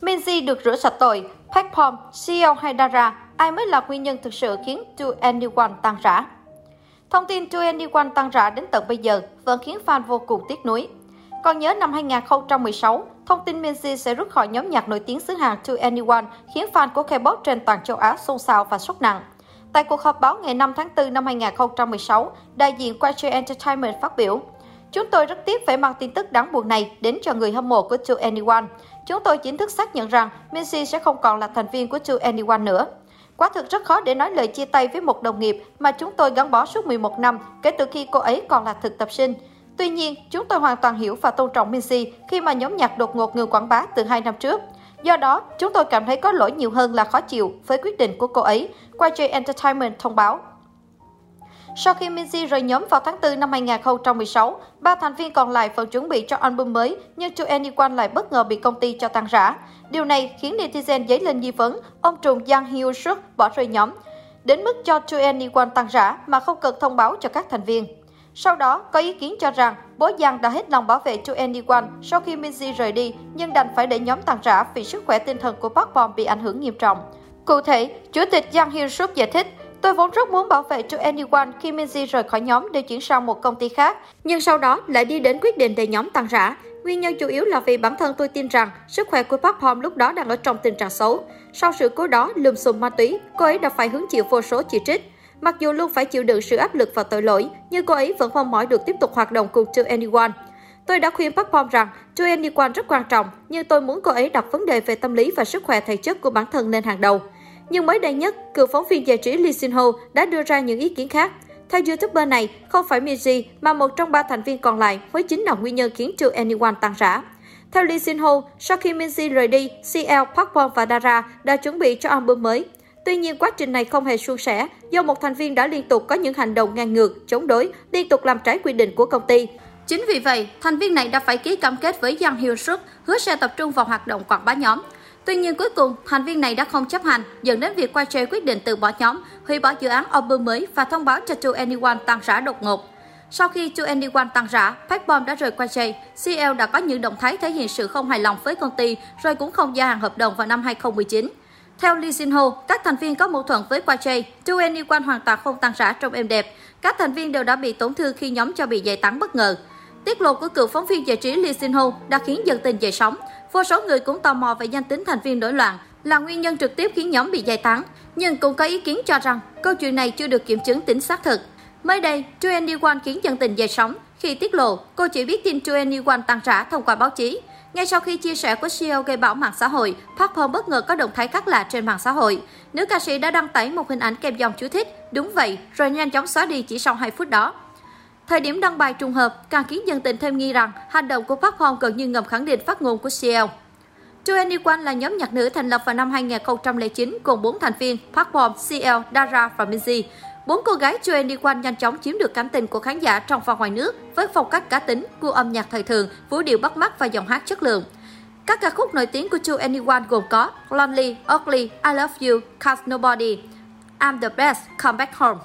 Minzy được rửa sạch tội, Park Pom, CEO hay Dara, ai mới là nguyên nhân thực sự khiến 2NE1 tăng rã? Thông tin 2NE1 tăng rã đến tận bây giờ vẫn khiến fan vô cùng tiếc nuối. Còn nhớ năm 2016, thông tin Minzy sẽ rút khỏi nhóm nhạc nổi tiếng xứ Hàn 2NE1 khiến fan của K-pop trên toàn châu Á xôn xao và sốc nặng. Tại cuộc họp báo ngày 5 tháng 4 năm 2016, đại diện YG Entertainment phát biểu, Chúng tôi rất tiếc phải mang tin tức đáng buồn này đến cho người hâm mộ của 2NE1. Chúng tôi chính thức xác nhận rằng Messi sẽ không còn là thành viên của 2NE1 nữa. Quả thực rất khó để nói lời chia tay với một đồng nghiệp mà chúng tôi gắn bó suốt 11 năm kể từ khi cô ấy còn là thực tập sinh. Tuy nhiên, chúng tôi hoàn toàn hiểu và tôn trọng Messi khi mà nhóm nhạc đột ngột ngừng quảng bá từ 2 năm trước. Do đó, chúng tôi cảm thấy có lỗi nhiều hơn là khó chịu với quyết định của cô ấy, YG Entertainment thông báo. Sau khi Minzy rời nhóm vào tháng 4 năm 2016, ba thành viên còn lại vẫn chuẩn bị cho album mới, nhưng 2NE1 lại bất ngờ bị công ty cho tăng rã. Điều này khiến netizen dấy lên nghi vấn ông trùm Yang Hyo Suk bỏ rơi nhóm, đến mức cho 2NE1 tăng rã mà không cần thông báo cho các thành viên. Sau đó, có ý kiến cho rằng bố Giang đã hết lòng bảo vệ 2NE1 sau khi Minzy rời đi, nhưng đành phải để nhóm tăng rã vì sức khỏe tinh thần của Park Bom bị ảnh hưởng nghiêm trọng. Cụ thể, Chủ tịch Jang Hyo Suk giải thích, Tôi vốn rất muốn bảo vệ cho Anyone khi Minzy rời khỏi nhóm để chuyển sang một công ty khác, nhưng sau đó lại đi đến quyết định để nhóm tăng rã. Nguyên nhân chủ yếu là vì bản thân tôi tin rằng sức khỏe của Park Bom lúc đó đang ở trong tình trạng xấu. Sau sự cố đó lùm xùm ma túy, cô ấy đã phải hứng chịu vô số chỉ trích. Mặc dù luôn phải chịu đựng sự áp lực và tội lỗi, nhưng cô ấy vẫn mong mỏi được tiếp tục hoạt động cùng To Anyone. Tôi đã khuyên Park Bom rằng To Anyone rất quan trọng, nhưng tôi muốn cô ấy đặt vấn đề về tâm lý và sức khỏe thể chất của bản thân lên hàng đầu. Nhưng mới đây nhất, cựu phóng viên giải trí Lee Sin Ho đã đưa ra những ý kiến khác. Theo YouTuber này, không phải Minzy mà một trong ba thành viên còn lại mới chính là nguyên nhân khiến To Anyone tăng rã. Theo Lee Sin Ho, sau khi Minzy rời đi, CL, Park Won và Dara đã chuẩn bị cho album mới. Tuy nhiên, quá trình này không hề suôn sẻ do một thành viên đã liên tục có những hành động ngang ngược, chống đối, liên tục làm trái quy định của công ty. Chính vì vậy, thành viên này đã phải ký cam kết với Yang Hyun Suk hứa sẽ tập trung vào hoạt động quảng bá nhóm. Tuy nhiên cuối cùng, thành viên này đã không chấp hành, dẫn đến việc YG quyết định từ bỏ nhóm, hủy bỏ dự án album mới và thông báo cho 2 Anyone tăng rã đột ngột. Sau khi 2 Anyone tăng rã, Park Bom đã rời YG. CL đã có những động thái thể hiện sự không hài lòng với công ty, rồi cũng không gia hạn hợp đồng vào năm 2019. Theo Lee Jin Ho, các thành viên có mâu thuẫn với YG, 2 Anyone hoàn toàn không tăng rã trong êm đẹp. Các thành viên đều đã bị tổn thương khi nhóm cho bị giải tán bất ngờ. Tiết lộ của cựu phóng viên giải trí Lee Sin Ho đã khiến dân tình dậy sóng. Vô số người cũng tò mò về danh tính thành viên nổi loạn là nguyên nhân trực tiếp khiến nhóm bị giải tán. Nhưng cũng có ý kiến cho rằng câu chuyện này chưa được kiểm chứng tính xác thực. Mới đây, 2NE1 khiến dân tình dậy sóng khi tiết lộ cô chỉ biết tin 2NE1 tăng trả thông qua báo chí. Ngay sau khi chia sẻ của CEO gây bão mạng xã hội, Park Hong bất ngờ có động thái khác lạ trên mạng xã hội. Nữ ca sĩ đã đăng tải một hình ảnh kèm dòng chú thích, đúng vậy, rồi nhanh chóng xóa đi chỉ sau 2 phút đó. Thời điểm đăng bài trùng hợp càng khiến dân tình thêm nghi rằng hành động của Park Hong gần như ngầm khẳng định phát ngôn của CL. 2NE1 là nhóm nhạc nữ thành lập vào năm 2009 cùng 4 thành viên Park Bom, CL, Dara và Minzy. Bốn cô gái 2NE1 nhanh chóng chiếm được cảm tình của khán giả trong và ngoài nước với phong cách cá tính, gu âm nhạc thời thường, vũ điệu bắt mắt và giọng hát chất lượng. Các ca khúc nổi tiếng của 2NE1 gồm có Lonely, Ugly, I Love You, Cause Nobody, I'm the Best, Come Back Home.